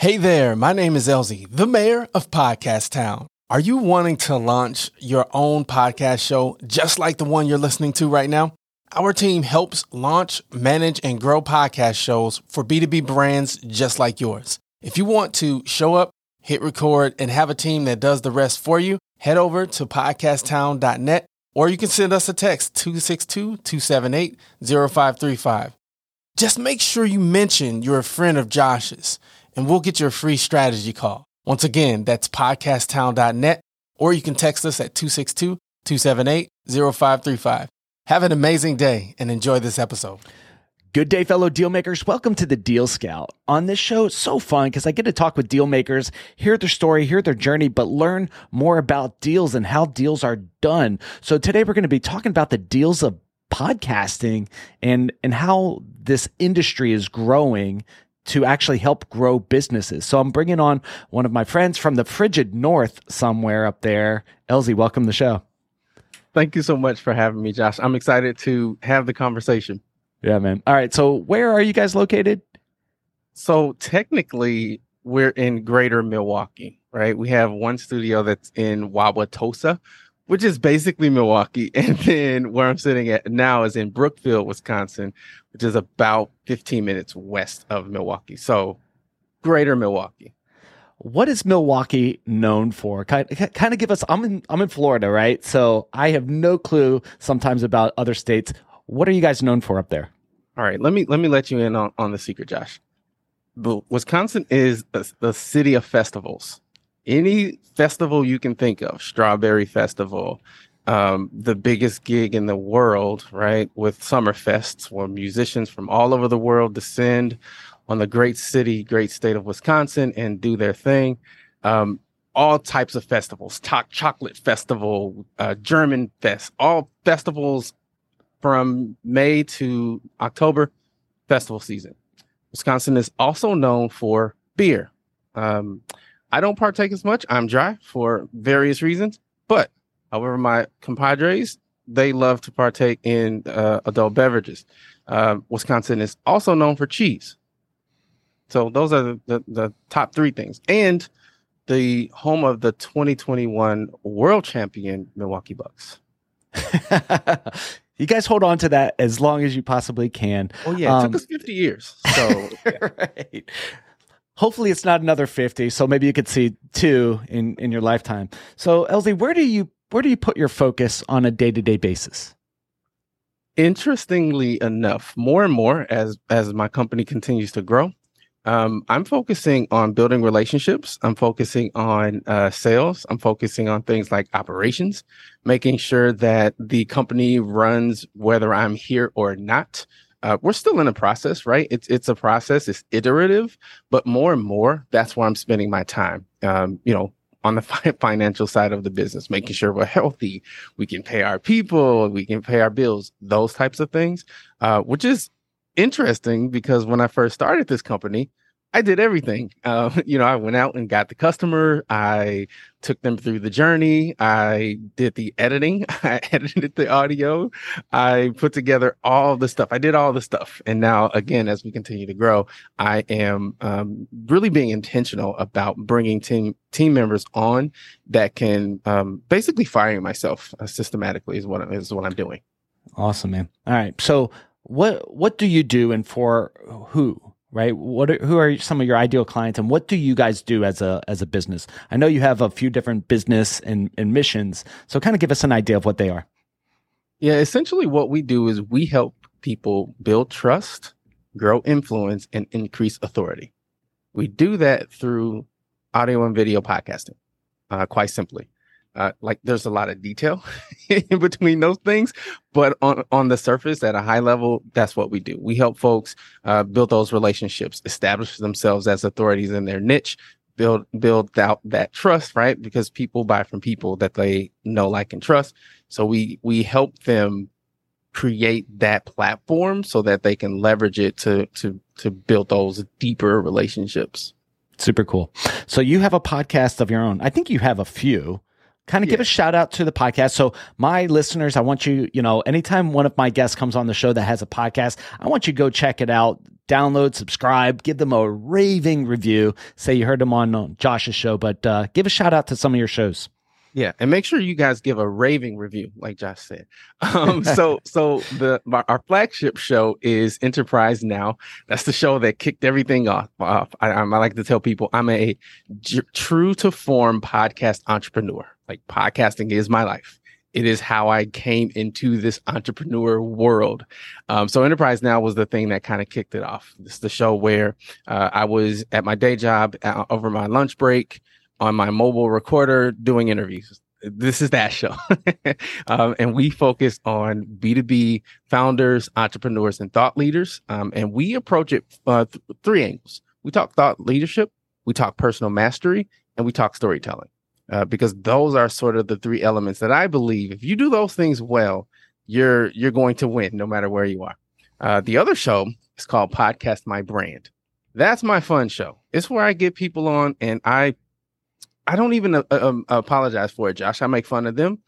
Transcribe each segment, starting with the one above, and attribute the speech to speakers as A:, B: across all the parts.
A: Hey there, my name is Elzie, the mayor of Podcast Town. Are you wanting to launch your own podcast show just like the one you're listening to right now? Our team helps launch, manage, and grow podcast shows for B2B brands just like yours. If you want to show up, hit record, and have a team that does the rest for you, head over to podcasttown.net or you can send us a text 262 278 0535. Just make sure you mention you're a friend of Josh's and we'll get you a free strategy call. Once again, that's podcasttown.net or you can text us at 262 278 0535. Have an amazing day and enjoy this episode.
B: Good day, fellow deal makers. Welcome to the Deal Scout. On this show, it's so fun because I get to talk with deal makers, hear their story, hear their journey, but learn more about deals and how deals are done. So today we're going to be talking about the deals of podcasting and, and how this industry is growing to actually help grow businesses. So I'm bringing on one of my friends from the frigid north somewhere up there. Elzie, welcome to the show.
C: Thank you so much for having me, Josh. I'm excited to have the conversation.
B: Yeah, man. All right. So where are you guys located?
C: So technically, we're in greater Milwaukee, right? We have one studio that's in Wauwatosa, which is basically Milwaukee. And then where I'm sitting at now is in Brookfield, Wisconsin, which is about 15 minutes west of Milwaukee. So greater Milwaukee.
B: What is Milwaukee known for? Kind of, kind of give us. I'm in I'm in Florida, right? So I have no clue sometimes about other states. What are you guys known for up there?
C: All right, let me let me let you in on, on the secret, Josh. Wisconsin is the, the city of festivals. Any festival you can think of, Strawberry Festival, um, the biggest gig in the world, right? With Summerfests, where musicians from all over the world descend on the great city, great state of Wisconsin and do their thing. Um, all types of festivals, chocolate festival, uh, German fest, all festivals from May to October, festival season. Wisconsin is also known for beer. Um, I don't partake as much. I'm dry for various reasons, but however, my compadres they love to partake in uh, adult beverages. Uh, Wisconsin is also known for cheese. So those are the, the, the top three things, and the home of the 2021 World Champion Milwaukee Bucks.
B: you guys hold on to that as long as you possibly can.
C: Oh yeah, it um, took us 50 years. So yeah. right.
B: Hopefully it's not another 50, so maybe you could see two in in your lifetime. So Elzie, where do you where do you put your focus on a day-to-day basis?
C: Interestingly enough, more and more as as my company continues to grow, um, I'm focusing on building relationships. I'm focusing on uh, sales. I'm focusing on things like operations, making sure that the company runs whether I'm here or not. Uh, we're still in a process, right? It's it's a process. It's iterative, but more and more, that's where I'm spending my time. Um, you know, on the fi- financial side of the business, making sure we're healthy, we can pay our people, we can pay our bills, those types of things, uh, which is interesting because when I first started this company, I did everything. Uh, you know, I went out and got the customer. I took them through the journey. I did the editing. I edited the audio. I put together all the stuff. I did all the stuff. And now, again, as we continue to grow, I am um, really being intentional about bringing team team members on that can um, basically firing myself uh, systematically is what is what I'm doing.
B: Awesome, man. All right, so what what do you do and for who? Right? What are, who are some of your ideal clients and what do you guys do as a as a business? I know you have a few different business and, and missions. So kind of give us an idea of what they are.
C: Yeah, essentially what we do is we help people build trust, grow influence, and increase authority. We do that through audio and video podcasting, uh, quite simply. Uh, like there's a lot of detail in between those things, but on on the surface, at a high level, that's what we do. We help folks uh, build those relationships, establish themselves as authorities in their niche, build build out that trust, right? Because people buy from people that they know, like, and trust. So we we help them create that platform so that they can leverage it to to to build those deeper relationships.
B: Super cool. So you have a podcast of your own. I think you have a few kind of yeah. give a shout out to the podcast. So, my listeners, I want you, you know, anytime one of my guests comes on the show that has a podcast, I want you to go check it out, download, subscribe, give them a raving review. Say you heard them on, on Josh's show, but uh, give a shout out to some of your shows.
C: Yeah, and make sure you guys give a raving review, like Josh said. Um, so, so the our flagship show is Enterprise Now. That's the show that kicked everything off. off. I, I, like to tell people I'm a j- true to form podcast entrepreneur. Like podcasting is my life. It is how I came into this entrepreneur world. Um, so Enterprise Now was the thing that kind of kicked it off. This is the show where uh, I was at my day job uh, over my lunch break on my mobile recorder doing interviews. This is that show. um, and we focus on B2B founders, entrepreneurs, and thought leaders. Um, and we approach it uh, th- three angles. We talk thought leadership, we talk personal mastery, and we talk storytelling. Uh, because those are sort of the three elements that I believe if you do those things well, you're you're going to win no matter where you are. Uh, the other show is called Podcast My Brand. That's my fun show. It's where I get people on and I I don't even uh, um, apologize for it, Josh. I make fun of them.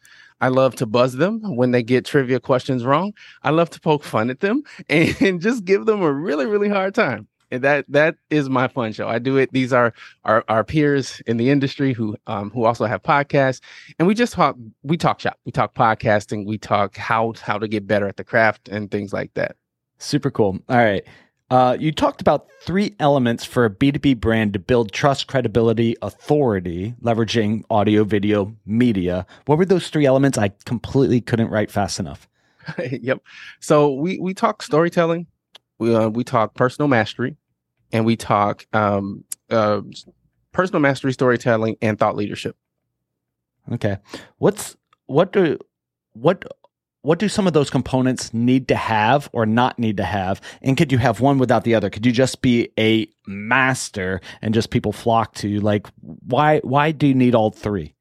C: I love to buzz them when they get trivia questions wrong. I love to poke fun at them and, and just give them a really, really hard time. And that that is my fun show. I do it. These are our, our peers in the industry who um, who also have podcasts, and we just talk. We talk shop. We talk podcasting. We talk how how to get better at the craft and things like that.
B: Super cool. All right. Uh, you talked about three elements for a B2B brand to build trust, credibility, authority, leveraging audio, video, media. What were those three elements? I completely couldn't write fast enough.
C: yep. So we we talk storytelling, we uh, we talk personal mastery, and we talk um, uh, personal mastery, storytelling, and thought leadership.
B: Okay. What's what do what what do some of those components need to have or not need to have? And could you have one without the other? Could you just be a master and just people flock to you? Like, why why do you need all three?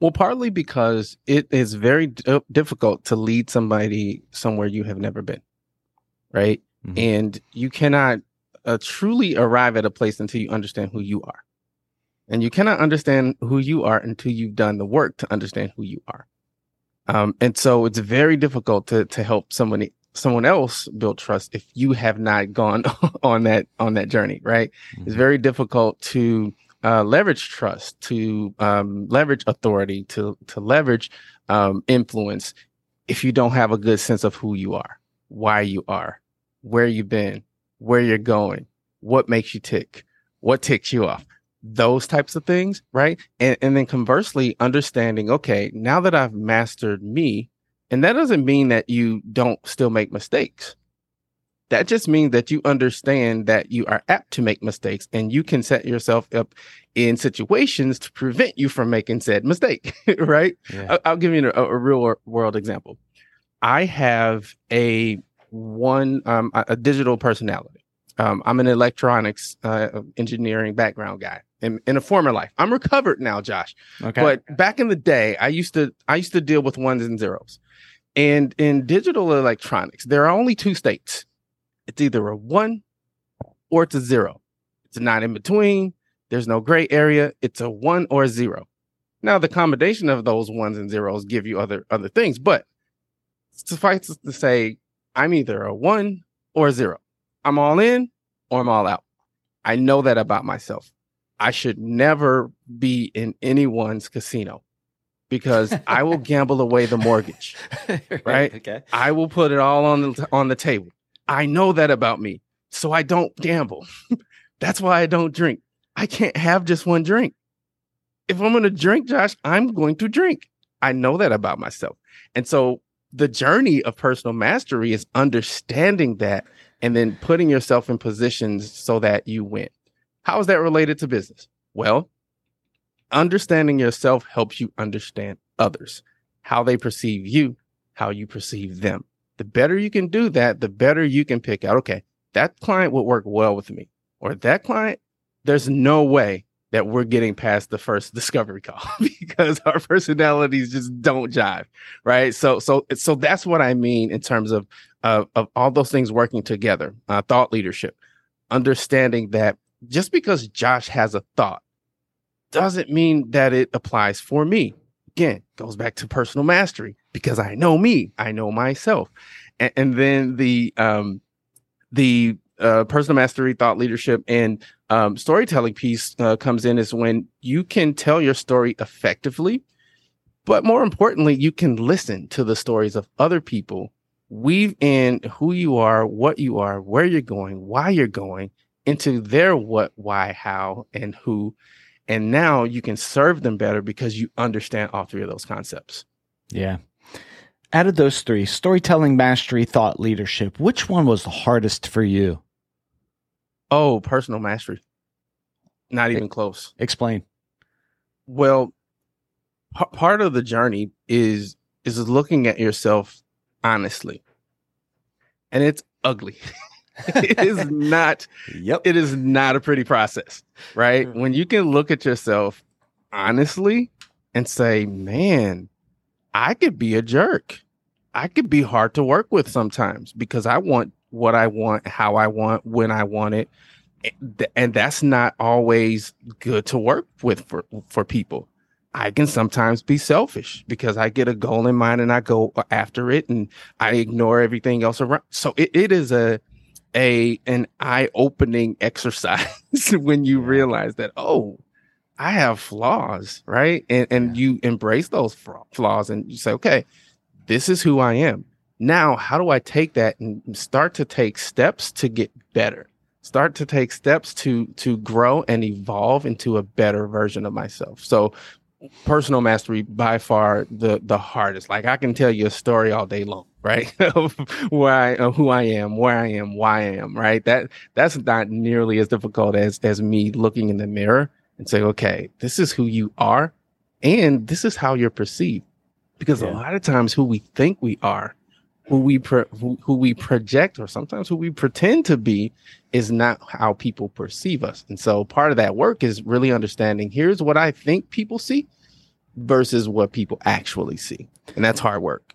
C: Well, partly because it is very d- difficult to lead somebody somewhere you have never been, right? Mm-hmm. And you cannot uh, truly arrive at a place until you understand who you are. And you cannot understand who you are until you've done the work to understand who you are. Um, and so it's very difficult to to help somebody someone else build trust if you have not gone on that on that journey, right? Mm-hmm. It's very difficult to uh, leverage trust, to um, leverage authority, to to leverage um, influence if you don't have a good sense of who you are, why you are, where you've been, where you're going, what makes you tick, what ticks you off those types of things, right? And and then conversely, understanding, okay, now that I've mastered me, and that doesn't mean that you don't still make mistakes. That just means that you understand that you are apt to make mistakes and you can set yourself up in situations to prevent you from making said mistake, right? Yeah. I'll, give you a, a, real world example. I have a one, um, a digital personality. Um, I'm an electronics uh, engineering background guy in, in a former life. I'm recovered now, Josh. Okay. But back in the day, I used to I used to deal with ones and zeros. And in digital electronics, there are only two states. It's either a one or it's a zero. It's not in between. There's no gray area. It's a one or a zero. Now, the combination of those ones and zeros give you other other things, but suffice it to say, I'm either a one or a zero. I'm all in or I'm all out. I know that about myself. I should never be in anyone's casino because I will gamble away the mortgage. right? Okay. I will put it all on the on the table. I know that about me. So I don't gamble. That's why I don't drink. I can't have just one drink. If I'm going to drink, Josh, I'm going to drink. I know that about myself. And so the journey of personal mastery is understanding that and then putting yourself in positions so that you win. How is that related to business? Well, understanding yourself helps you understand others, how they perceive you, how you perceive them. The better you can do that, the better you can pick out, okay, that client would work well with me, or that client, there's no way that we're getting past the first discovery call because our personalities just don't jive right so so so that's what i mean in terms of uh, of all those things working together uh, thought leadership understanding that just because Josh has a thought doesn't mean that it applies for me. Again, goes back to personal mastery because I know me, I know myself. And, and then the um the uh, personal mastery, thought leadership, and um, storytelling piece uh, comes in is when you can tell your story effectively, but more importantly, you can listen to the stories of other people, weave in who you are, what you are, where you're going, why you're going into their what, why, how, and who. And now you can serve them better because you understand all three of those concepts.
B: Yeah. Out of those three, storytelling, mastery, thought leadership, which one was the hardest for you?
C: Oh, personal mastery. Not even close.
B: Explain.
C: Well, p- part of the journey is is looking at yourself honestly. And it's ugly. it is not
B: Yep.
C: it is not a pretty process, right?
B: Mm.
C: When you can look at yourself honestly and say, "Man, I could be a jerk. I could be hard to work with sometimes because I want what I want, how I want, when I want it." And- And that's not always good to work with for for people. I can sometimes be selfish because I get a goal in mind and I go after it and I ignore everything else around. So it, it is a a an eye-opening exercise when you
B: Yeah.
C: realize that oh I have flaws, right? And and you embrace those flaws and you say, okay, this is who I am. Now, how do I take that and start to take steps to get better? Start to take steps to to grow and evolve into a better version of myself. So personal mastery by far the the hardest. Like I can tell you a story all day long, right? of where I, of who I am, where I am, why I am, right? That that's not nearly as difficult as as me looking in the mirror and say, okay, this is who you are, and this is how you're perceived. Because a lot of times, who we think we are, who we pro- who, who we project, or sometimes who we pretend to be, is not how people perceive us. And so, part of that work is really understanding. Here's what I think people see, versus what people actually see, and that's hard work.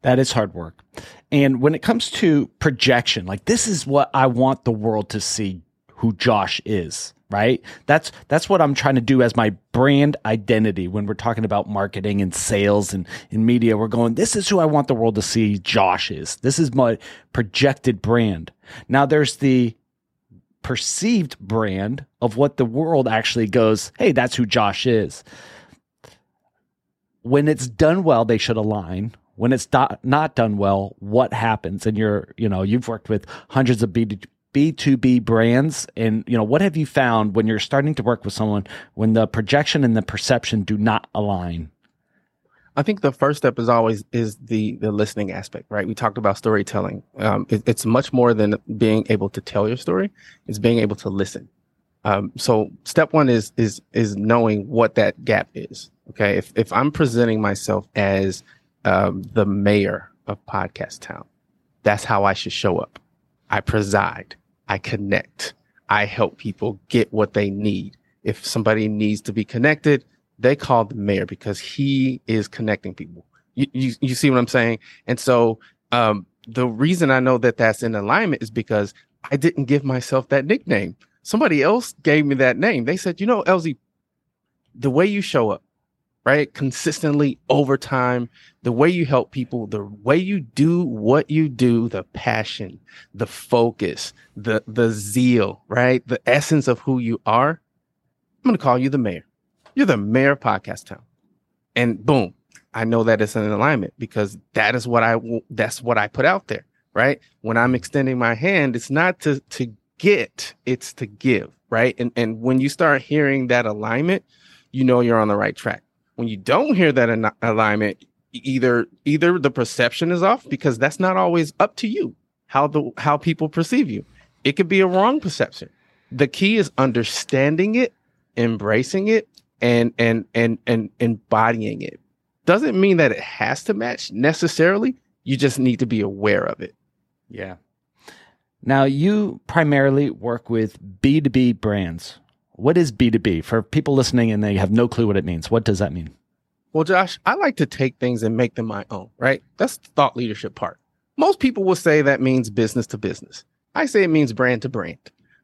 B: That is hard work. And when it comes to projection, like this is what I want the world to see who Josh is, right? That's that's what I'm trying to do as my brand identity when we're talking about marketing and sales and in media. We're going, this is who I want the world to see Josh is. This is my projected brand. Now there's the perceived brand of what the world actually goes, hey, that's who Josh is. When it's done well, they should align. When it's do- not done well, what happens? And you're, you know, you've worked with hundreds of B B2B brands. And, you know, what have you found when you're starting to work with someone when the projection and the perception do not align?
C: I think the first step is always is the the listening aspect, right? We talked about storytelling. Um, it- it's much more than being able to tell your story; it's being able to listen. Um, so, step one is is is knowing what that gap is. Okay, if if I'm presenting myself as um, the mayor of Podcast Town, that's how I should show up. I preside, I connect, I help people get what they need. If somebody needs to be connected, they call the mayor because he is connecting people. You, you, you see what I'm saying? And so um, the reason I know that that's in alignment is because I didn't give myself that nickname. Somebody else gave me that name. They said, you know, Elzie, the way you show up, right? Consistently over time, the way you help people, the way you do what you do, the passion, the focus, the the zeal, right? The essence of who you are. I'm going to call you the mayor. You're the mayor of Podcast Town. And boom, I know that it's in alignment because that is what I that's what I put out there, right? When I'm extending my hand, it's not to to get, it's to give, right? And and when you start hearing that alignment, you know you're on the right track. When you don't hear that an- alignment, either either the perception is off because that's not always up to you how the how people perceive you. It could be a wrong perception. The key is understanding it, embracing it, and and and and embodying it. Doesn't mean that it has to match necessarily. You just need to be aware of it.
B: Yeah. Now, you primarily work with B2B brands. What is B2B? For people listening and they have no clue what it means, what does that mean?
C: Well, Josh, I like to take things and make them my own, right? That's the thought leadership part. Most people will say that means business to business. I say it means brand to brand.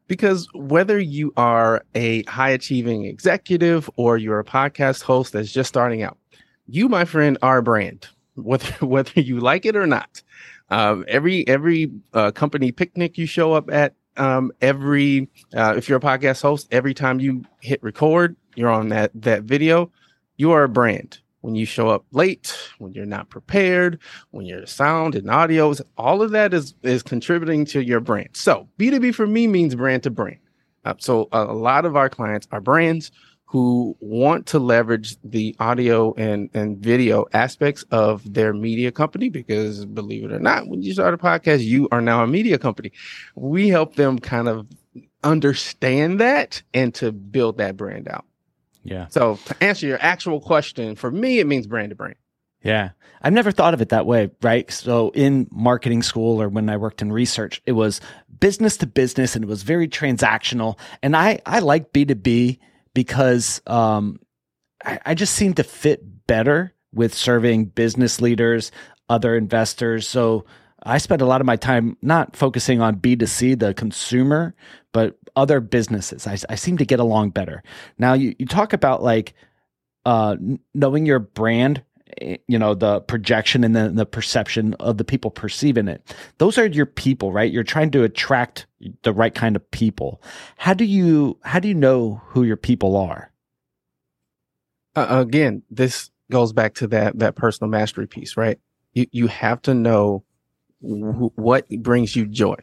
C: Because whether you are a high achieving executive or you're a podcast host that's just starting out, you, my friend, are a brand, whether whether you like it or not. Um, every every uh, company picnic you show up at, um, every uh, if you're a podcast host, every time you hit record, you're on that that video, you are a brand. When you show up late, when you're not prepared, when your sound and audios, all of that is is contributing to your brand. So B2B for me means brand to brand. Uh, so a lot of our clients are brands who want to leverage the audio and, and video aspects of their media company because believe it or not, when you start a podcast, you are now a media company. We help them kind of understand that and to build that brand out.
B: Yeah.
C: So to answer your actual question, for me, it means brand to brand.
B: Yeah. I've never thought of it that way, right? So in marketing school or when I worked in research, it was business to business and it was very transactional. And I, I like B2B because um, I, I just seem to fit better with serving business leaders, other investors. So I spend a lot of my time not focusing on B2C, the consumer, but other businesses. I, I seem to get along better. Now, you, you talk about like uh, knowing your brand, you know, the projection and then the perception of the people perceiving it. Those are your people, right? You're trying to attract the right kind of people. How do you how do you know who your people are?
C: Uh, again, this goes back to that that personal mastery piece, right? You you have to know wh- what brings you joy.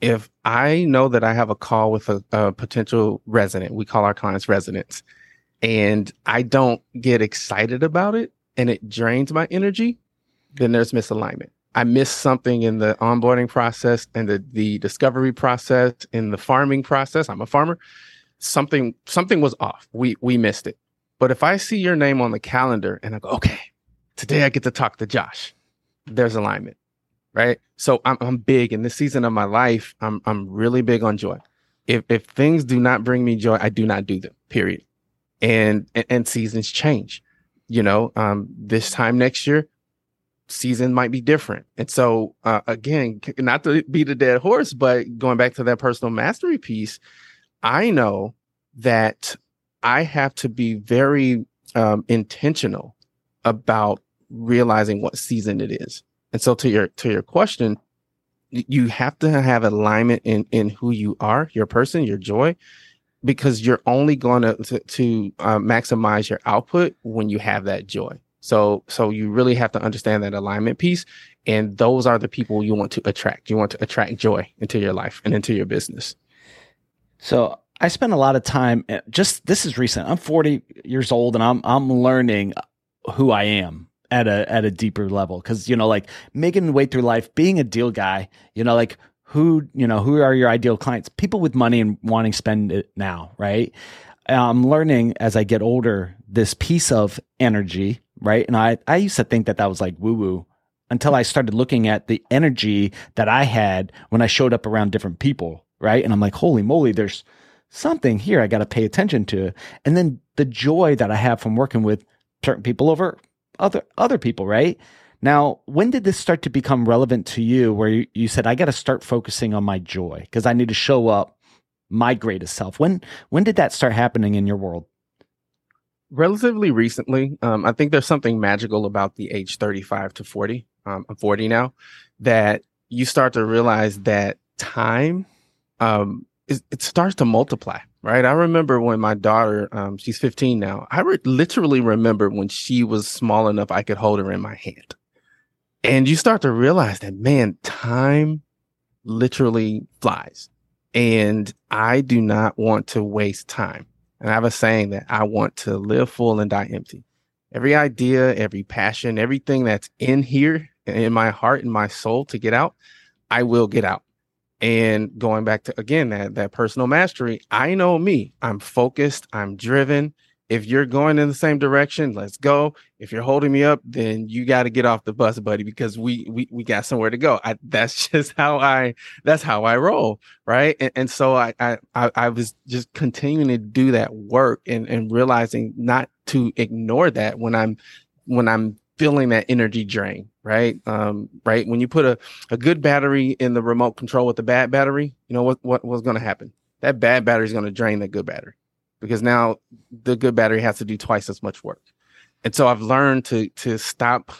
C: If I know that I have a call with a, a potential resident, we call our clients residents, and I don't get excited about it and it drains my energy, then there's misalignment. I missed something in the onboarding process and the, the discovery process in the farming process. I'm a farmer. Something something was off. We we missed it. But if I see your name on the calendar and I go, okay, today I get to talk to Josh, there's alignment, right? So I'm I'm big in this season of my life. I'm I'm really big on joy. If if things do not bring me joy, I do not do them. Period. And and, and seasons change. You know, um, this time next year, season might be different. And so, uh, again, not to beat a dead horse, but going back to that personal mastery piece, I know that I have to be very um, intentional about realizing what season it is. And so, to your to your question, you have to have alignment in in who you are, your person, your joy, because you're only going to to, uh, maximize your output when you have that joy. So so you really have to understand that alignment piece and those are the people you want to attract. You want to attract joy into your life and into your business.
B: So I spent a lot of time eh, just this is recent. I'm 40 years old and I'm I'm learning who I am at a at a deeper level cuz you know like making way through life being a deal guy, you know like who, you know, who are your ideal clients? People with money and wanting to spend it now, right? I'm learning as I get older this piece of energy right? And I, I used to think that that was like woo woo until I started looking at the energy that I had when I showed up around different people, right? And I'm like, holy moly, there's something here I got to pay attention to. And then the joy that I have from working with certain people over other other people, right? Now, when did this start to become relevant to you where you, you said I got to start focusing on my joy because I need to show up my greatest self? When when did that start happening in your world?
C: relatively recently. Um, I think there's something magical about the age 35 to 40. Um, I'm 40 now. That you start to realize that time, um, it, it starts to multiply. Right. I remember when my daughter, um, she's 15 now. I re- literally remember when she was small enough I could hold her in my hand. And you start to realize that, man, time literally flies. And I do not want to waste time. And I have a saying that I want to live full and die empty. Every idea, every passion, everything that's in here in my heart in my soul to get out, I will get out. And going back to again that that personal mastery, I know me. I'm focused, I'm driven, if you're going in the same direction, let's go. If you're holding me up, then you got to get off the bus, buddy, because we we we got somewhere to go. I, that's just how I that's how I roll, right? And, and so I, I I was just continuing to do that work and and realizing not to ignore that when I'm when I'm feeling that energy drain, right? Um, right. When you put a, a good battery in the remote control with a bad battery, you know what what was going to happen? that bad battery is going to drain the good battery because now the good battery has to do twice as much work. And so I've learned to to stop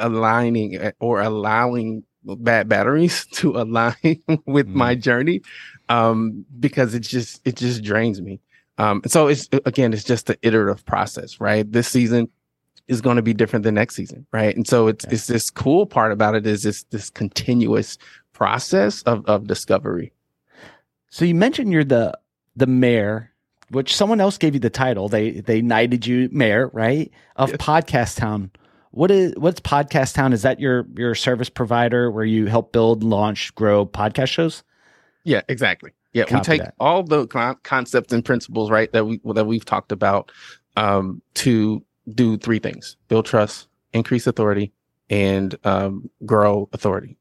C: aligning eh, or allowing bad batteries to align with mm. my journey um, because it just it just drains me. Um, so it's again, it's just the iterative process, right? This season is going to be different than next season, right? And so it's it's this cool part about it is this this continuous process of of discovery.
B: So you mentioned you're the the mayor, which someone else gave you the title. They they knighted you mayor, right? Of yes. Podcast Town. What is what's Podcast Town? Is that your your service provider where you help build, launch, grow podcast shows?
C: Yeah, exactly. Yeah, Copy we take that. all the con- concepts and principles, right, that we that we've talked about, um, to do three things: build trust, increase authority, and um, grow authority.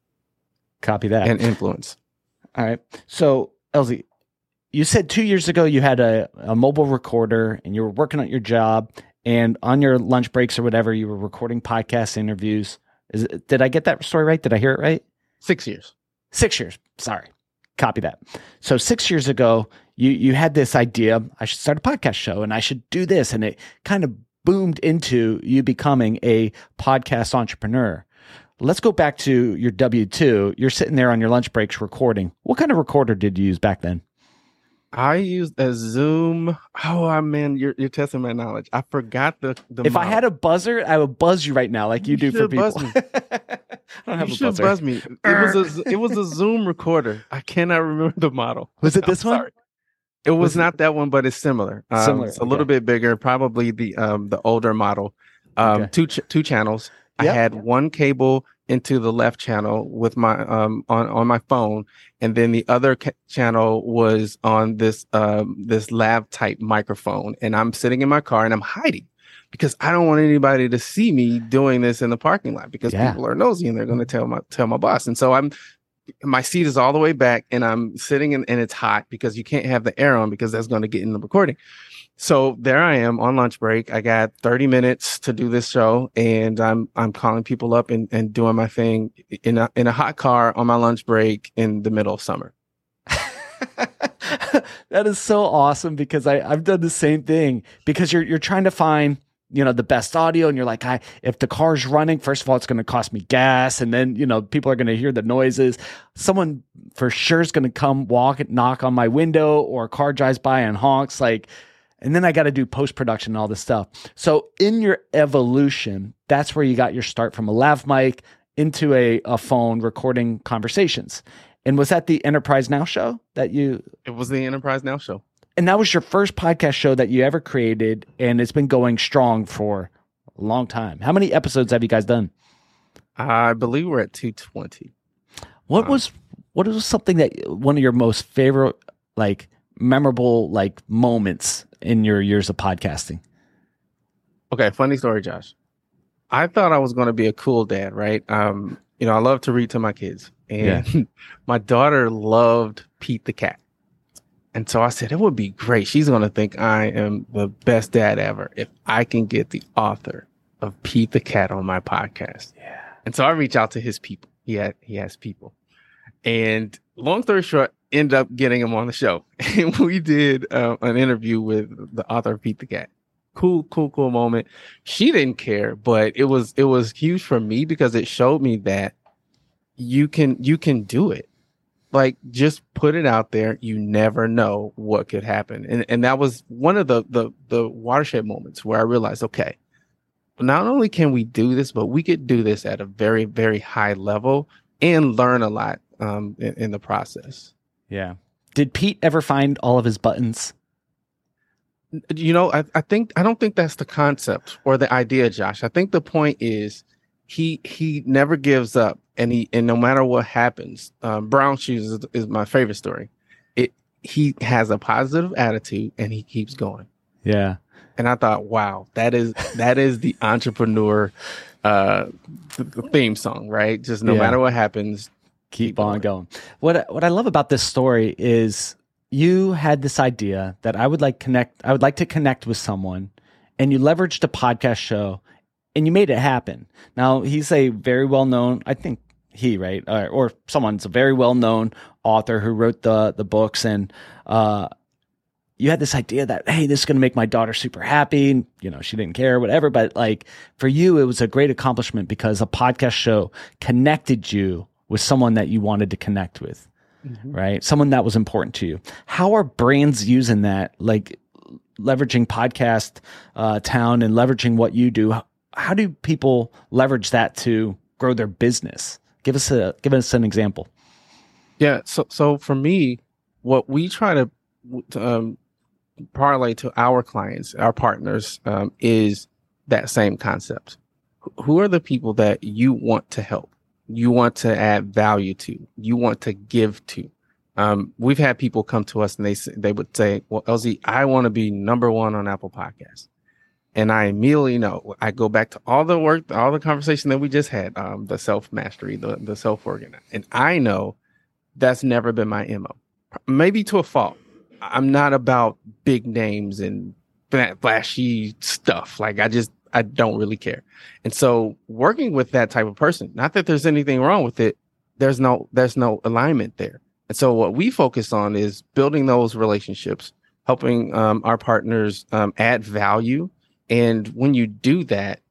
B: Copy that
C: and influence.
B: All right. So, Elzie, you said two years ago you had a, a mobile recorder and you were working on your job, and on your lunch breaks or whatever, you were recording podcast interviews. Is it, did I get that story right? Did I hear it right?
C: Six years.
B: Six years. Sorry. Copy that. So six years ago, you you had this idea. I should start a podcast show, and I should do this, and it kind of boomed into you becoming a podcast entrepreneur. Let's go back to your W two. You're sitting there on your lunch breaks recording. What kind of recorder did you use back then?
C: I used a Zoom. Oh, I mean, you're you're testing my knowledge. I forgot the the.
B: If model. I had a buzzer, I would buzz you right now, like you, you do for people. I
C: don't have you a should buzzer. buzz me. It was a it was a Zoom recorder. I cannot remember the model.
B: Was it this one?
C: It was, was not it? that one, but it's similar. Um, similar. It's a okay. little bit bigger, probably the um the older model. Um, okay. two ch- two channels. Yep. I had one cable into the left channel with my um on on my phone and then the other ca- channel was on this um this lav type microphone and I'm sitting in my car and I'm hiding because I don't want anybody to see me doing this in the parking lot because yeah. people are nosy and they're going to tell my tell my boss and so I'm my seat is all the way back and I'm sitting in, and it's hot because you can't have the air on because that's going to get in the recording so there I am on lunch break. I got 30 minutes to do this show and I'm I'm calling people up and, and doing my thing in a in a hot car on my lunch break in the middle of summer.
B: that is so awesome because I, I've done the same thing because you're you're trying to find you know the best audio and you're like I if the car's running first of all it's going to cost me gas and then you know people are going to hear the noises someone for sure is going to come walk and knock on my window or a car drives by and honks like and then I got to do post production and all this stuff. So in your evolution, that's where you got your start from a lav mic into a, a phone recording conversations. And was that the Enterprise Now show that you?
C: It was the Enterprise Now show.
B: And that was your first podcast show that you ever created, and it's been going strong for a long time. How many episodes have you guys done?
C: I believe we're at 220.
B: What um, was what was something that one of your most favorite like memorable like moments in your years of podcasting?
C: Okay, funny story, Josh. I thought I was going to be a cool dad, right? Um, you know, I love to read to my kids, and yeah. my daughter loved Pete the cat. And so I said, it would be great. She's going to think I am the best dad ever if I can get the author of Pete the cat on my podcast. Yeah. And so I reach out to his people. He had, he has people. And long story short, end up getting him on the show. And we did uh, an interview with the author of Pete the Cat. Cool, cool, cool moment. She didn't care, but it was it was huge for me because it showed me that you can you can do it. Like just put it out there. You never know what could happen. And and that was one of the the the watershed moments where I realized, okay, not only can we do this, but we could do this at a very, very high level and learn a lot um, in, in the process.
B: Yeah. Did Pete ever find all of his buttons?
C: You know, I, I think I don't think that's the concept or the idea, Josh. I think the point is he he never gives up, and he and no matter what happens, um, Brown shoes is, is my favorite story. It he has a positive attitude and he keeps going.
B: Yeah.
C: And I thought, wow, that is that is the entrepreneur uh theme song, right? Just no yeah. matter what happens,
B: keep on going. What what I love about this story is you had this idea that I would like connect I would like to connect with someone and you leveraged a podcast show and you made it happen. Now, he's a very well known, I think he right? Or, or someone's a very well known author who wrote the the books. And uh you had this idea that hey this is going to make my daughter super happy. You know she didn't care whatever. But like for you it was a great accomplishment because a podcast show connected you with someone that you wanted to connect with mm-hmm. right? Someone that was important to you. How are brands using that? Like leveraging podcast uh, town and leveraging what you do how do people leverage that to grow their business give us a give us an example
C: yeah so so for me what we try to um, parlay to our clients, our partners, um, is that same concept. Who are the people that you want to help? You want to add value to? You want to give to? Um, we've had people come to us and they they would say, "Well, Elzie, I want to be number one on Apple Podcasts," and I immediately know. I go back to all the work, all the conversation that we just had, um, the self mastery, the the self organize, and I know that's never been my mo. Maybe to a fault, I'm not about big names and flashy stuff. Like I just I don't really care. And so working with that type of person, not that there's anything wrong with it, there's no there's no alignment there. And so what we focus on is building those relationships, helping um, our partners um, add value. And when you do that,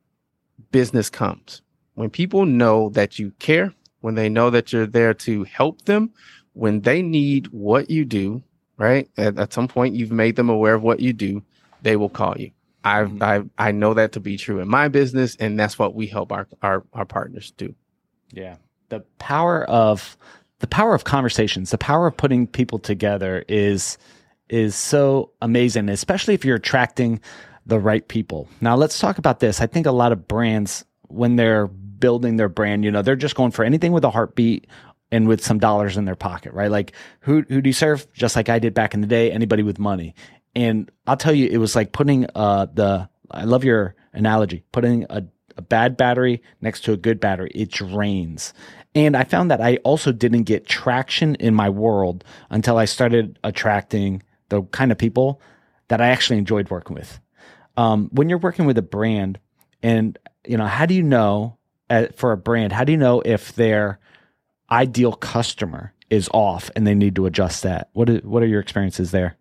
C: business comes. When people know that you care, when they know that you're there to help them, when they need what you do, right? At, at some point, you've made them aware of what you do. They will call you. I've, mm-hmm. I I know that to be true in my business, and that's what we help our our, our partners do.
B: Yeah, the power of the power of conversations, the power of putting people together is is so amazing, especially if you're attracting the right people. Now, let's talk about this. I think a lot of brands, when they're building their brand, you know, they're just going for anything with a heartbeat and with some dollars in their pocket, right? Like who who do you serve? Just like I did back in the day, anybody with money. And I'll tell you, it was like putting uh the I love your analogy, putting a, a bad battery next to a good battery. It drains. And I found that I also didn't get traction in my world until I started attracting the kind of people that I actually enjoyed working with. Um, when you're working with a brand, and you know, how do you know uh, for a brand? How do you know if they're ideal customer is off and they need to adjust that. What is, what are your experiences there?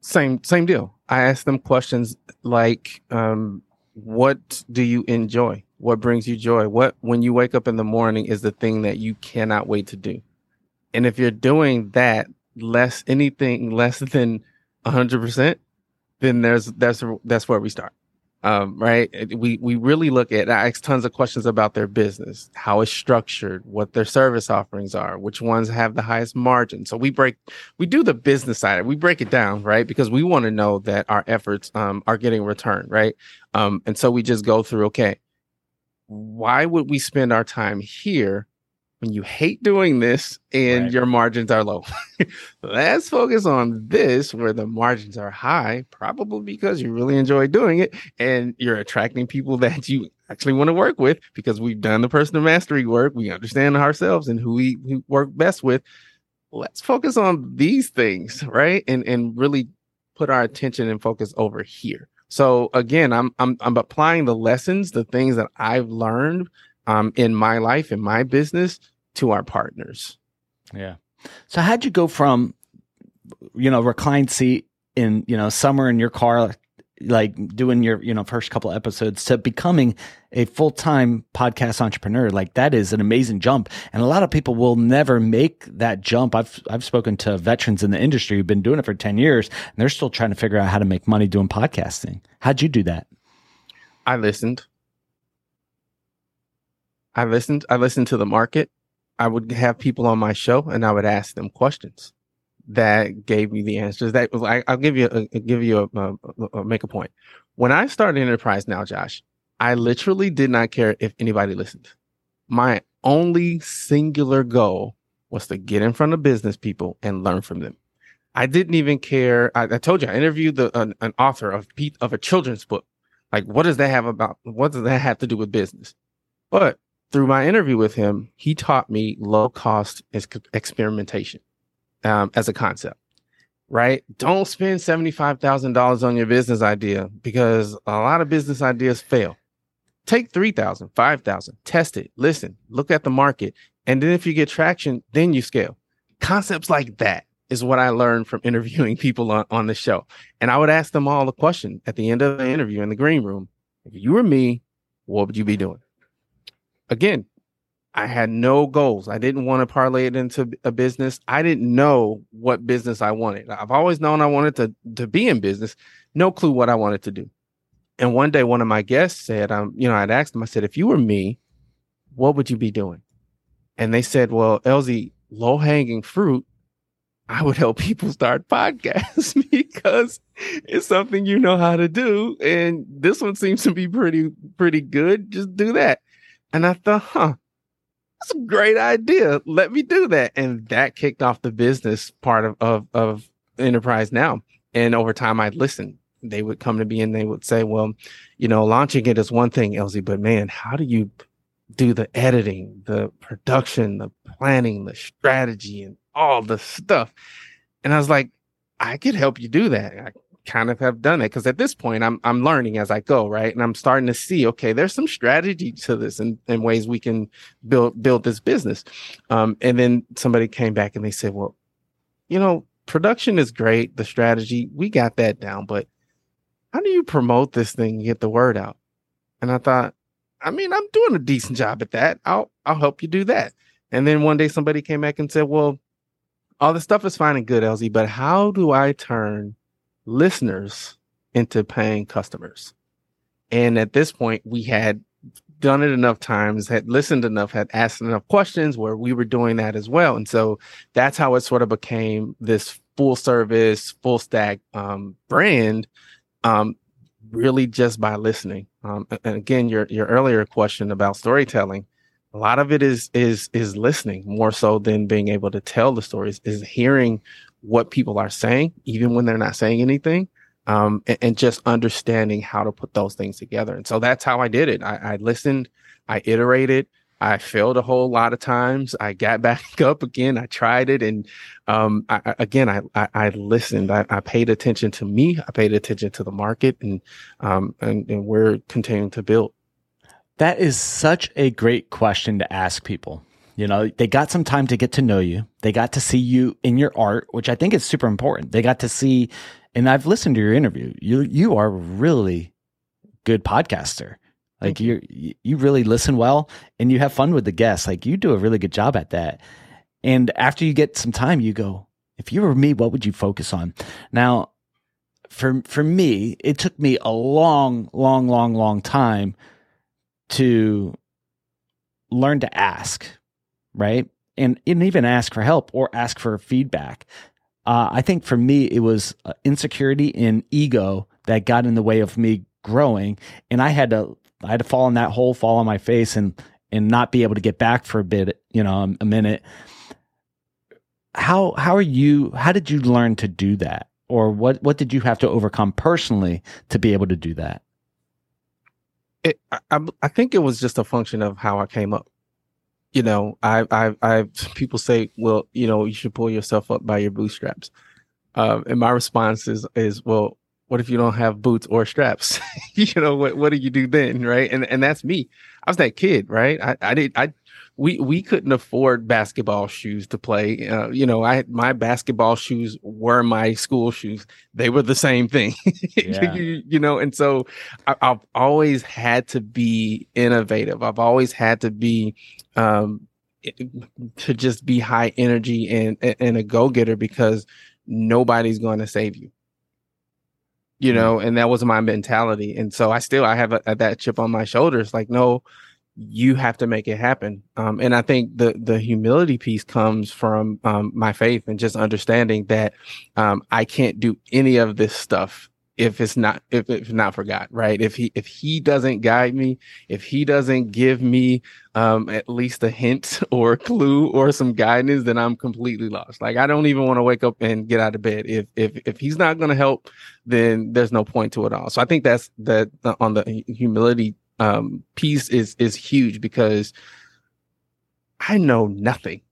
C: Same same deal. I ask them questions like, um, "What do you enjoy? What brings you joy? What when you wake up in the morning is the thing that you cannot wait to do?" And if you're doing that less anything less than hundred percent, then there's that's that's where we start um, right? We we really look at I ask tons of questions about their business, how it's structured, what their service offerings are, which ones have the highest margin. So we break we do the business side, we break it down, right? Because we want to know that our efforts um, are getting return, right? Um, and so we just go through, okay, why would we spend our time here when you hate doing this and right. your margins are low. Let's focus on this where the margins are high, probably because you really enjoy doing it and you're attracting people that you actually want to work with because we've done the personal mastery work. We understand ourselves and who we who work best with. Let's focus on these things, right? And and really put our attention and focus over here. So again, I'm I'm I'm applying the lessons, the things that I've learned um, in my life, in my business, to our partners.
B: Yeah. So how'd you go from, you know, reclined seat in, you know, summer in your car, like doing your, you know, first couple episodes to becoming a full time podcast entrepreneur? Like that is an amazing jump. And a lot of people will never make that jump. I've, I've spoken to veterans in the industry who've been doing it for 10 years and they're still trying to figure out how to make money doing podcasting. How'd you do that?
C: I listened. I listened. I listened to the market. I would have people on my show and I would ask them questions that gave me the answers. That I, will give you a, give you a, a, a, make a point. When I started Enterprise Now, Josh, I literally did not care if anybody listened. My only singular goal was to get in front of business people and learn from them. I didn't even care. I, I told you I interviewed the, an, an author of of a children's book. Like, what does that have about? What does that have to do with business? But through my interview with him, he taught me low cost experimentation um, as a concept. Right? Don't spend seventy five thousand dollars on your business idea because a lot of business ideas fail. take 3000 5000 test it listen look at the market and then if you get traction then you scale concepts like that is what i learned from interviewing people on, on the show and i would ask them all the question at the end of the interview in the green room if you were me what would you be doing again i had no goals i didn't want to parlay it into a business i didn't know what business i wanted i've always known i wanted to to be in business no clue what i wanted to do and one day, one of my guests said, um, you know, I'd asked them, I said, if you were me, what would you be doing? And they said, well, Elzie, low hanging fruit, I would help people start podcasts because it's something you know how to do. And this one seems to be pretty, pretty good. Just do that. And I thought, huh, that's a great idea. Let me do that. And that kicked off the business part of, of, of Enterprise Now. And over time, I'd listen they would come to me and they would say, well, you know, launching it is one thing, Elzie, but man, how do you do the editing, the production, the planning, the strategy, and all the stuff? And I was like, I could help you do that. I kind of have done it because at this point I'm I'm learning as I go, right? And I'm starting to see, okay, there's some strategy to this and, and ways we can build build this business. Um, and then somebody came back and they said, Well, you know, production is great, the strategy, we got that down, but how do you promote this thing and get the word out? And I thought, I mean, I'm doing a decent job at that. I'll I'll help you do that. And then one day somebody came back and said, Well, all the stuff is fine and good, Elzie, but how do I turn listeners into paying customers? And at this point, we had done it enough times, had listened enough, had asked enough questions where we were doing that as well. And so that's how it sort of became this full service, full stack um, brand um, really just by listening. Um, and again, your your earlier question about storytelling, a lot of it is is is listening more so than being able to tell the stories. Is hearing what people are saying, even when they're not saying anything, um, and, and, just understanding how to put those things together. And so that's how I did it. I, I listened, I iterated, I failed a whole lot of times. I got back up again. I tried it, and um, I, again, I, I, I listened. I, I, paid attention to me. I paid attention to the market, and um, and, and we're continuing to build.
B: That is such a great question to ask people. You know, they got some time to get to know you. They got to see you in your art, which I think is super important. They got to see, and I've listened to your interview. You you are really good podcaster. Like you you really listen well and you have fun with the guests. Like you do a really good job at that. And after you get some time, you go, if you were me, what would you focus on? Now, for for me, it took me a long, long, long, long time to learn to ask, right? And, and even ask for help or ask for feedback. Uh, I think for me, it was uh, insecurity and ego that got in the way of me growing. And I had to I had to fall in that hole, fall on my face, and and not be able to get back for a bit, you know, a, minute. How how are you? How did you learn to do that, or what what did you have to overcome personally to be able to do that?
C: It, I, I think it was just a function of how I came up. You know, I I I people say, well, you know, you should pull yourself up by your bootstraps. Uh, and my response is is well, what if you don't have boots or straps? you know, what what do you do then? Right. And and that's me. I was that kid, right? I, I did I we we couldn't afford basketball shoes to play. Uh, you know, I my basketball shoes were my school shoes. They were the same thing. Yeah. you, you, know, and so I, have always had to be innovative. I've always had to be um to just be high energy and and a go getter because nobody's going to save you you mm-hmm. know, and that was my mentality. And so I still I have a, a, that chip on my shoulders, like, no, you have to make it happen. Um, and I think the the humility piece comes from um, my faith and just understanding that um, I can't do any of this stuff if it's not if it's not for God, right? If he if he doesn't guide me, if he doesn't give me um at least a hint or a clue or some guidance, then I'm completely lost. Like I don't even want to wake up and get out of bed. If if if he's not going to help, then there's no point to it all. So I think that's that on the humility um piece is is huge because I know nothing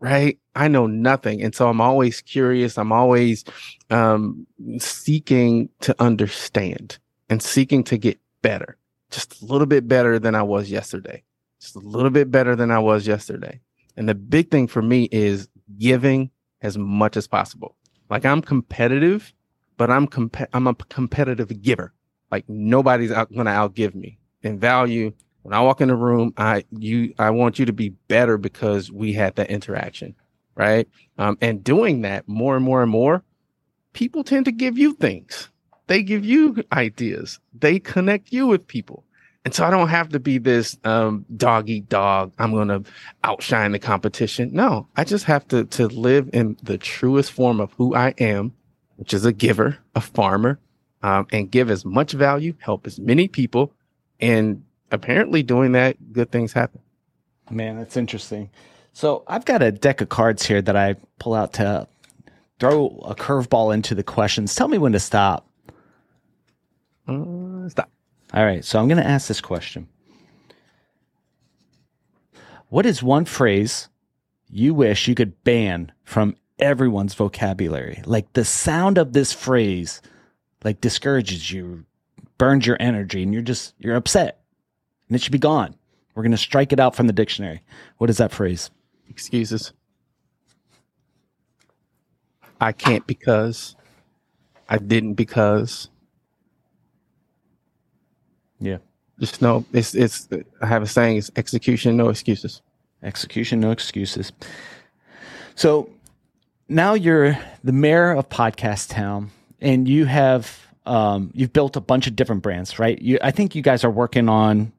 C: right? I know nothing. And so I'm always curious. I'm always um, seeking to understand and seeking to get better just a little bit better than I was yesterday. Just a little bit better than I was yesterday. And the big thing for me is giving as much as possible. Like I'm competitive, but I'm comp- I'm a competitive giver. Like nobody's out to outgive me in value. When I walk in the room, I you I want you to be better because we had that interaction, right? Um, and doing that more and more and more, people tend to give you things. They give you ideas. They connect you with people. And so I don't have to be this um, dog eat dog. I'm going to outshine the competition. No, I just have to to live in the truest form of who I am, which is a giver, a farmer, um, and give as much value, help as many people, and apparently doing that, good things happen.
B: Man, that's interesting. So I've got a deck of cards here that I pull out to throw a curveball into the questions. Tell me when to stop.
C: Uh, stop.
B: All right. So I'm going to ask this question What is one phrase you wish you could ban from everyone's vocabulary? Like the sound of this phrase, like discourages you, burns your energy, and you're just, you're upset and it should be gone. We're to strike it out from the dictionary. What is that phrase?
C: Excuses. I can't because. I didn't because.
B: Yeah.
C: Just no, it's it's I have a saying, it's execution, no excuses.
B: Execution, no excuses. So now you're the mayor of Podcast Town and you have um, you've built a bunch of different brands, right? You I think you guys are working on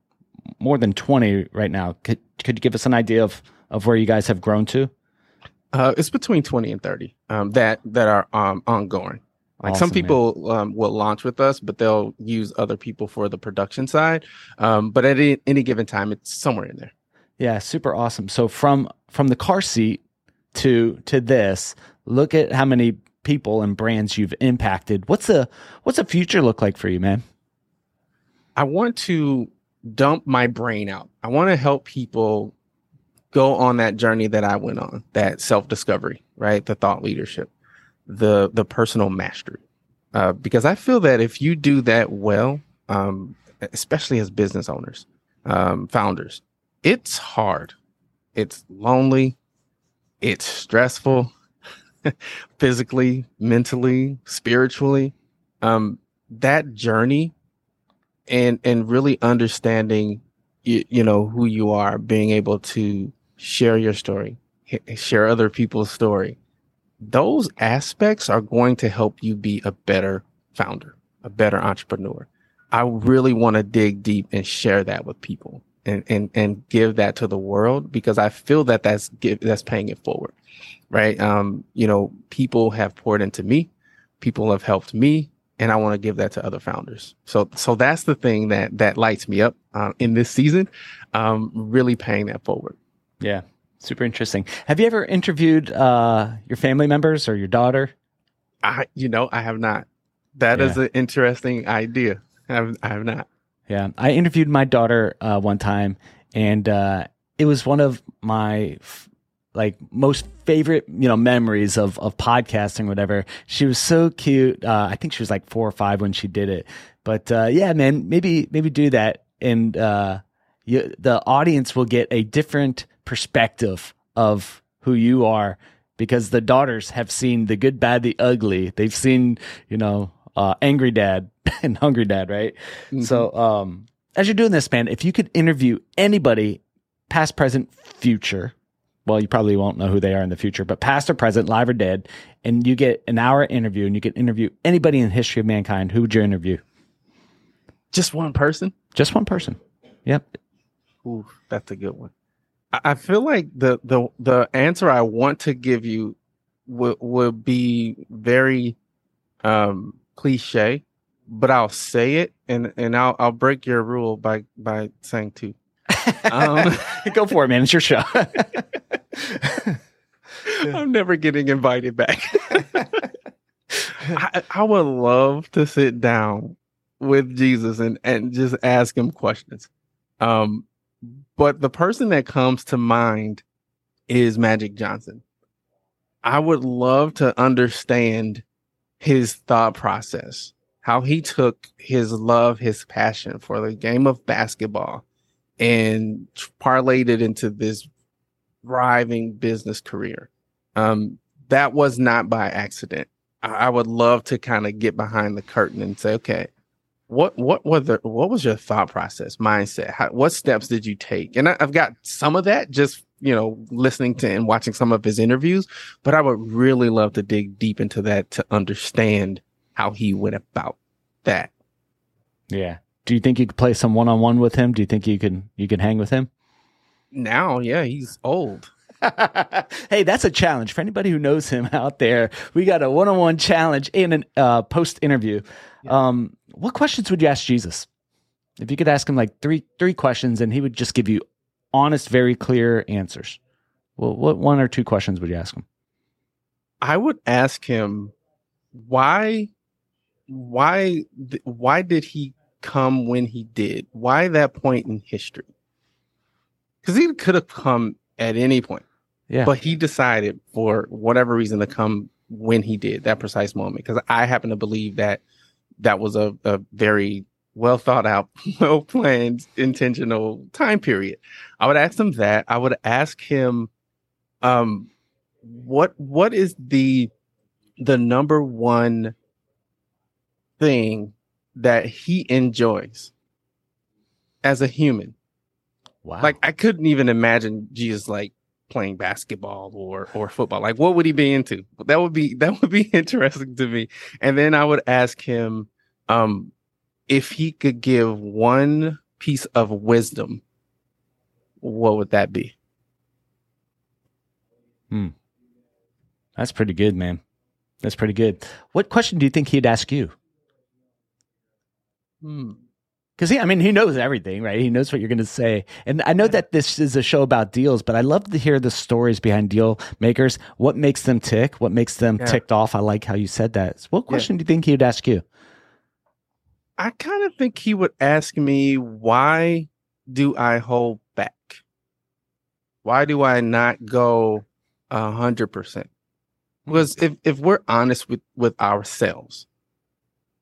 B: more than 20 right now. Could could you give us an idea of of where you guys have grown to?
C: Uh, it's between 20 and 30 um, that that are um, ongoing. Like
B: Awesome,
C: some people um, will launch with us, but they'll use other people for the production side. Um, but at any, any given time, it's somewhere in there.
B: Yeah, super awesome. So from from the car seat to to this, look at how many people and brands you've impacted. What's the what's the future look like for you, man?
C: I want to dump my brain out. I want to help people go on that journey that I went on, that self discovery, right? The thought leadership, the the personal mastery. Uh, because I feel that if you do that well, um, especially as business owners, um, founders, it's hard, it's lonely, it's stressful, physically, mentally, spiritually. Um, that journey and and really understanding you, you know who you are being able to share your story share other people's story. Those aspects are going to help you be a better founder a better entrepreneur. I really want to dig deep and share that with people and and and give that to the world because i feel that that's give, that's paying it forward right um you know people have poured into me people have helped me and I want to give that to other founders. So, so that's the thing that that lights me up uh, in this season. Um, really paying that forward.
B: Yeah, super interesting. Have you ever interviewed uh, your family members or your daughter?
C: I, you know, I have not. That is
B: Yeah.
C: an interesting idea. I have, I have not.
B: Yeah, I interviewed my daughter uh, one time, and uh, it was one of my f- like most favorite you know memories of of podcasting, whatever. She was so cute. Uh, I think she was like four or five when she did it. But uh, yeah, man, maybe maybe do that, and uh, you, the audience will get a different perspective of who you are because the daughters have seen the good, bad, the ugly. They've seen you know uh, angry dad and hungry dad, right? So, um, as you're doing this, man, if you could interview anybody, past, present, future, well, you probably won't know who they are in the future, but past or present, live or dead, and you get an hour interview and you can interview anybody in the history of mankind, who would you interview?
C: Just one person.
B: Just one person. Yep.
C: Ooh, that's a good one. I, I feel like the the the answer I want to give you would would be very um cliche, but I'll say it and and I'll I'll break your rule by by saying two. Um,
B: Go for it, man. It's your show.
C: I'm never getting invited back. I, I would love to sit down with Jesus and, and just ask him questions. Um, but the person that comes to mind is Magic Johnson. I would love to understand his thought process, how he took his love, his passion for the game of basketball and parlayed it into this thriving business career. Um, that was not by accident. I, I would love to kind of get behind the curtain and say, okay, what what was the what was your thought process, mindset? How, what steps did you take? And I, I've got some of that just you know listening to and watching some of his interviews, but I would really love to dig deep into that to understand how he went about that.
B: Yeah. Do you think you could play some one on one with him? Do you think you can you can hang with him?
C: Now, yeah, he's old.
B: hey, that's a challenge for anybody who knows him out there. We got a one on one challenge in a uh, post interview. Yeah. Um, what questions would you ask Jesus? If you could ask him like three three questions, and he would just give you honest, very clear answers. Well, what one or two questions would you ask him?
C: I would ask him why why why did he come when he did? Why that point in history? Because he could have come at any point. Yeah. But he decided for whatever reason to come when he did that precise moment. Because I happen to believe that that was a, a very well thought out, well planned, intentional time period. I would ask him that. I would ask him, um, what what is the the number one thing that he enjoys as a human? Wow. Like I couldn't even imagine Jesus like playing basketball or or football. Like what would he be into? That would be that would be interesting to me. And then I would ask him um if he could give one piece of wisdom, what would that be?
B: Hmm. That's pretty good, man. That's pretty good. What question do you think he'd ask you? Hmm. Because he, I mean, he knows everything, right? He knows what you're going to say. And I know that this is a show about deals, but I love to hear the stories behind deal makers. What makes them tick? What makes them yeah. ticked off? I like how you said that. What question yeah. do you think he would ask you?
C: I kind of think he would ask me, why do I hold back? Why do I not go a hundred percent? Because if, if we're honest with, with ourselves,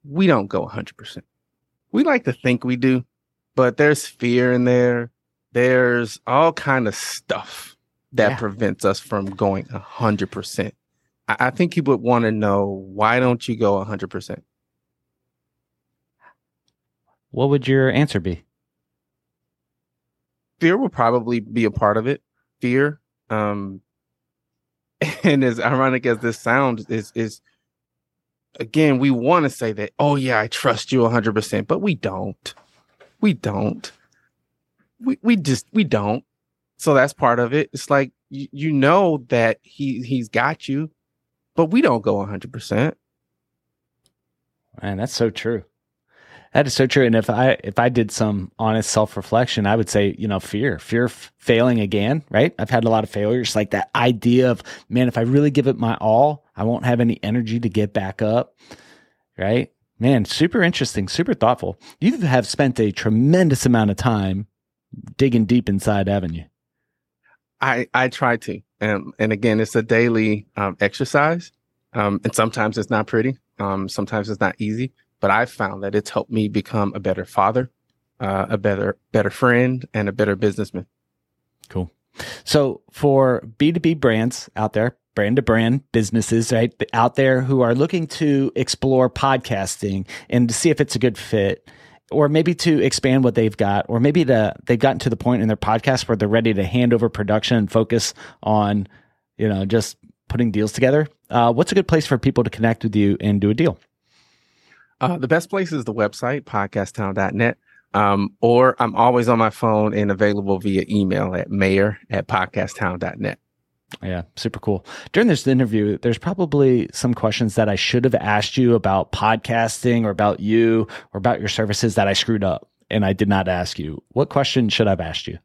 C: we don't go a hundred percent we like to think we do, but there's fear in there. There's all kind of stuff that yeah. prevents us from going a hundred percent. I think you would want to know why don't you go a hundred percent?
B: What would your answer be?
C: Fear will probably be a part of it. Fear. Um, and as ironic as this sounds, is is again, we want to say that, oh yeah, I trust you 100%, but we don't. We don't. We we just we don't. So that's part of it. It's like you, you know that he he's got you, but we don't go 100%.
B: Man, that's so true. That is so true. And if I if I did some honest self reflection, I would say, you know, fear, fear of failing again. Right? I've had a lot of failures. Like that idea of, man, if I really give it my all, I won't have any energy to get back up. Right? Man, super interesting, super thoughtful. You have spent a tremendous amount of time digging deep inside, haven't you?
C: I I try to, and and again, it's a daily um, exercise, um, and sometimes it's not pretty. Um, sometimes it's not easy but I've found that it's helped me become a better father, uh, a better better friend, and a better businessman.
B: Cool. So for B2B brands out there, brand to brand businesses right out there who are looking to explore podcasting and to see if it's a good fit or maybe to expand what they've got or maybe to, they've gotten to the point in their podcast where they're ready to hand over production and focus on you know just putting deals together uh, what's a good place for people to connect with you and do a deal
C: uh, the best place is the website, podcasttown.net. Um, or I'm always on my phone and available via email at mayor at podcasttown.net.
B: Yeah, super cool. During this interview, there's probably some questions that I should have asked you about podcasting or about you or about your services that I screwed up and I did not ask you. What question should I have asked you?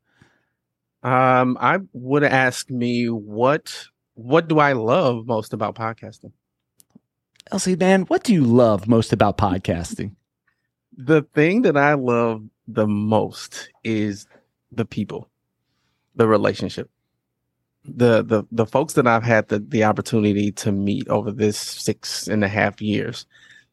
C: Um, I would ask me what what do I love most about podcasting?
B: Elzie, man, what do you love most about podcasting?
C: The thing that I love the most is the people, the relationship. The the the folks that I've had the, the opportunity to meet over this six and a half years,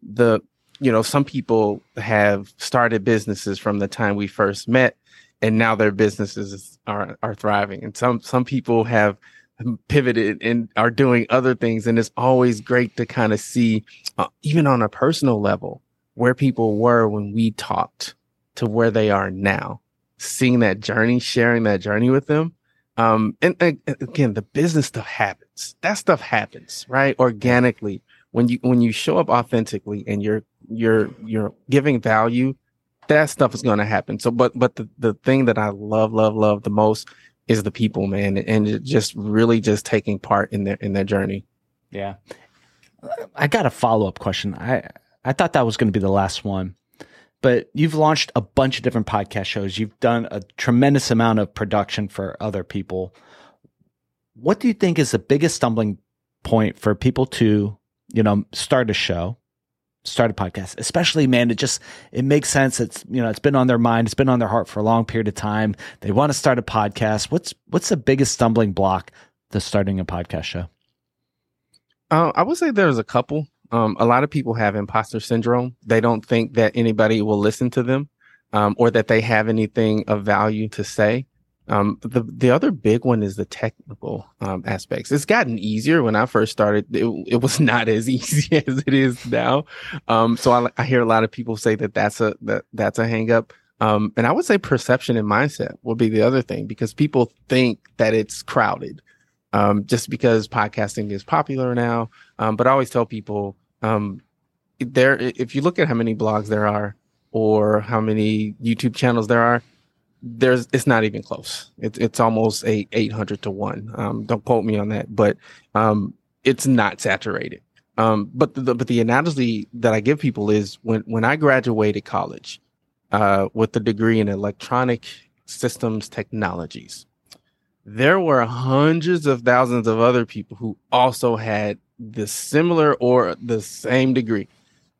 C: the you know, some people have started businesses from the time we first met, and now their businesses are are thriving. And some some people have pivoted and are doing other things. And it's always great to kind of see, uh, even on a personal level, where people were when we talked to where they are now, seeing that journey, sharing that journey with them. Um, and, and again, the business stuff happens. That stuff happens, right? Organically. When you, when you show up authentically and you're, you're, you're giving value, that stuff is going to happen. So, but, but the, the thing that I love, love, love the most is the people, man, and just really just taking part in their, in their journey.
B: Yeah. I got a follow up question. I, I thought that was going to be the last one but you've launched a bunch of different podcast shows. You've done a tremendous amount of production for other people. What do you think is the biggest stumbling point for people to, you know, start a show, start a podcast, especially man, it just, it makes sense. It's, you know, it's been on their mind. It's been on their heart for a long period of time. They want to start a podcast. What's, what's the biggest stumbling block to starting a podcast show?
C: Uh, I would say there's a couple. Um, a lot of people have imposter syndrome. They don't think that anybody will listen to them um, or that they have anything of value to say. Um, the the other big one is the technical um, aspects. It's gotten easier. When I first started, it, it was not as easy as it is now. Um, so I, I, hear a lot of people say that that's a that that's a hangup. Um, and I would say perception and mindset would be the other thing because people think that it's crowded um, just because podcasting is popular now. Um, but I always tell people um, there, if you look at how many blogs there are or how many YouTube channels there are, there's it's not even close. It's it's almost a 800 to one. Um, don't quote me on that, but um, it's not saturated. Um, but the but the analogy that I give people is when when I graduated college uh, with the degree in electronic systems technologies, there were hundreds of thousands of other people who also had the similar or the same degree.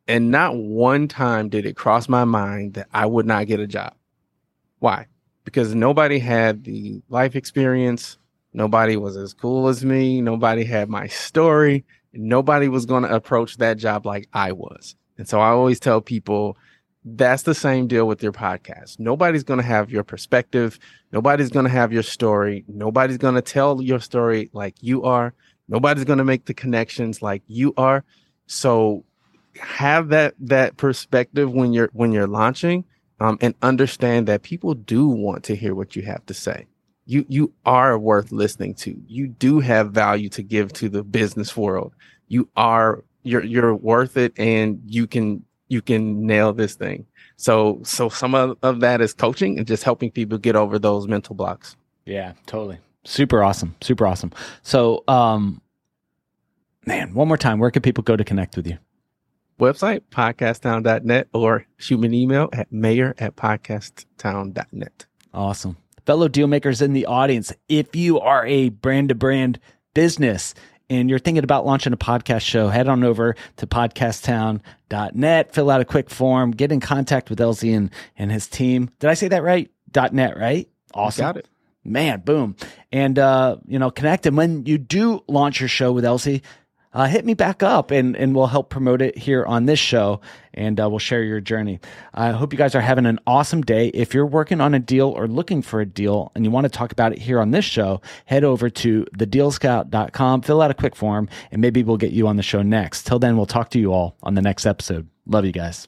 C: And not one time did it cross my mind that I would not get a job. Why? Because nobody had the life experience. Nobody was as cool as me. Nobody had my story. Nobody was going to approach that job like I was. And so I always tell people that's the same deal with your podcast. Nobody's going to have your perspective. Nobody's going to have your story. Nobody's going to tell your story like you are. Nobody's going to make the connections like you are. So have that that perspective when you're when you're launching um, and understand that people do want to hear what you have to say. You you are worth listening to. You do have value to give to the business world. You are you're you're worth it and you can you can nail this thing. So, so some of, of that is coaching and just helping people get over those mental blocks.
B: Yeah, totally. Super awesome. Super awesome. So, um, man, one more time, where can people go to connect with you?
C: Website, podcasttown.net or shoot me an email at mayor at podcasttown.net.
B: Awesome. Fellow deal makers in the audience, if you are a brand to brand business, and you're thinking about launching a podcast show, head on over to podcasttown.net, fill out a quick form, get in contact with Elzie and, and his team. Did I say that right? .net, right? Awesome.
C: got it.
B: Man, boom. And, uh, you know, connect. And when you do launch your show with Elzie, uh, hit me back up and, and we'll help promote it here on this show and uh, we'll share your journey. I hope you guys are having an awesome day. If you're working on a deal or looking for a deal and you want to talk about it here on this show, head over to thedealscout.com, fill out a quick form, and maybe we'll get you on the show next. Till then, we'll talk to you all on the next episode. Love you guys.